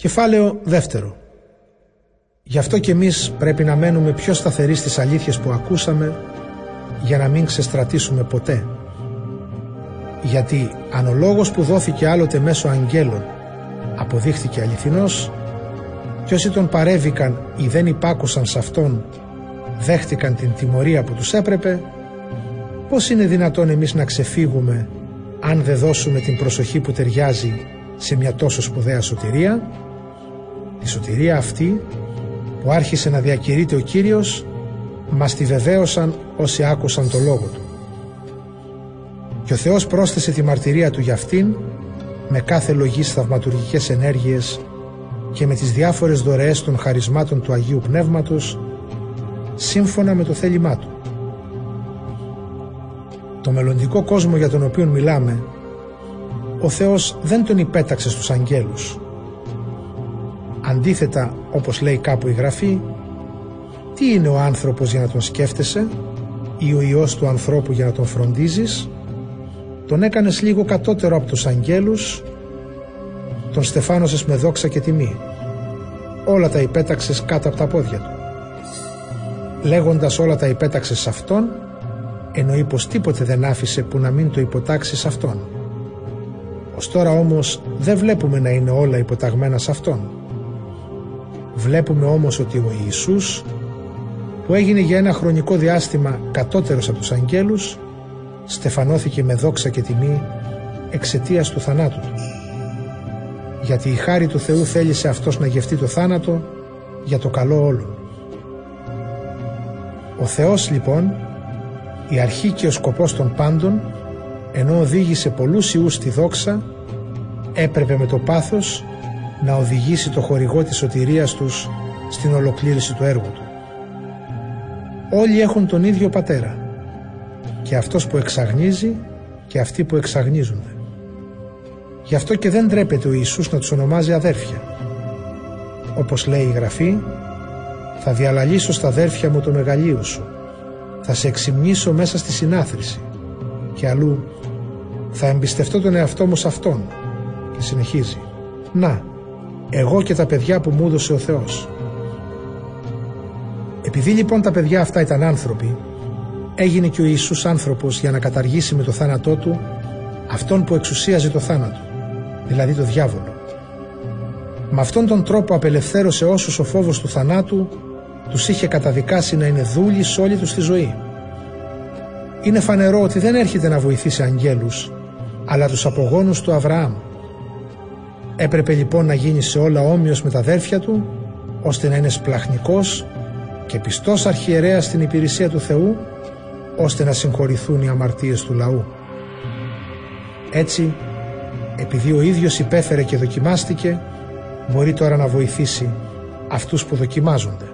Κεφάλαιο δεύτερο. Γι' αυτό και εμείς πρέπει να μένουμε πιο σταθεροί στις αλήθειες που ακούσαμε για να μην ξεστρατήσουμε ποτέ. Γιατί αν ο λόγος που δόθηκε άλλοτε μέσω αγγέλων αποδείχθηκε αληθινός και όσοι τον παρέβηκαν ή δεν υπάκουσαν σε αυτόν δέχτηκαν την τιμωρία που τους έπρεπε πώς είναι δυνατόν εμείς να ξεφύγουμε αν δεν δώσουμε την προσοχή που ταιριάζει σε μια τόσο σπουδαία σωτηρία; Τη σωτηρία αυτή που άρχισε να διακηρύττει ο Κύριος μας τη βεβαίωσαν όσοι άκουσαν το λόγο Του. Και ο Θεός πρόσθεσε τη μαρτυρία Του για αυτήν με κάθε λογής θαυματουργικές ενέργειες και με τις διάφορες δωρεές των χαρισμάτων του Αγίου Πνεύματος σύμφωνα με το θέλημά Του. Το μελλοντικό κόσμο για τον οποίο μιλάμε ο Θεός δεν τον υπέταξε στους αγγέλους Αντίθετα, όπως λέει κάπου η Γραφή, τι είναι ο άνθρωπος για να τον σκέφτεσαι ή ο Υιός του ανθρώπου για να τον φροντίζεις, τον έκανες λίγο κατώτερο από τους αγγέλους, τον στεφάνωσες με δόξα και τιμή. Όλα τα υπέταξες κάτω από τα πόδια του. Λέγοντας όλα τα υπέταξες σε αυτόν, εννοεί πως τίποτε δεν άφησε που να μην το υποτάξεις σε αυτόν. Ως τώρα όμως δεν βλέπουμε να είναι όλα υποταγμένα σε αυτόν. Βλέπουμε όμως ότι ο Ιησούς που έγινε για ένα χρονικό διάστημα κατώτερος από τους αγγέλους στεφανώθηκε με δόξα και τιμή εξαιτίας του θανάτου τους. Γιατί η χάρη του Θεού θέλησε αυτός να γευτεί το θάνατο για το καλό όλων. Ο Θεός λοιπόν, η αρχή και ο σκοπός των πάντων, ενώ οδήγησε πολλούς Ιούς στη δόξα, έπρεπε με το πάθος να οδηγήσει το χορηγό της σωτηρίας τους στην ολοκλήρωση του έργου του. Όλοι έχουν τον ίδιο πατέρα και αυτός που εξαγνίζει και αυτοί που εξαγνίζονται. Γι' αυτό και δεν τρέπεται ο Ιησούς να τους ονομάζει αδέρφια. Όπως λέει η Γραφή, θα διαλαλήσω στα αδέρφια μου το μεγαλείο σου, θα σε εξυμνήσω μέσα στη συνάθρηση και αλλού θα εμπιστευτώ τον εαυτό μου σε αυτόν και συνεχίζει. Να, εγώ και τα παιδιά που μου έδωσε ο Θεός. Επειδή λοιπόν τα παιδιά αυτά ήταν άνθρωποι, έγινε και ο Ιησούς άνθρωπος για να καταργήσει με το θάνατό του αυτόν που εξουσίαζε το θάνατο, δηλαδή το διάβολο. Με αυτόν τον τρόπο απελευθέρωσε όσους ο φόβος του θανάτου τους είχε καταδικάσει να είναι δούλοι σε όλη τους τη ζωή. Είναι φανερό ότι δεν έρχεται να βοηθήσει αγγέλους, αλλά τους απογόνους του Αβραάμ, Έπρεπε λοιπόν να γίνει σε όλα όμοιος με τα αδέρφια του, ώστε να είναι σπλαχνικός και πιστός αρχιερέας στην υπηρεσία του Θεού, ώστε να συγχωρηθούν οι αμαρτίες του λαού. Έτσι, επειδή ο ίδιος υπέφερε και δοκιμάστηκε, μπορεί τώρα να βοηθήσει αυτούς που δοκιμάζονται.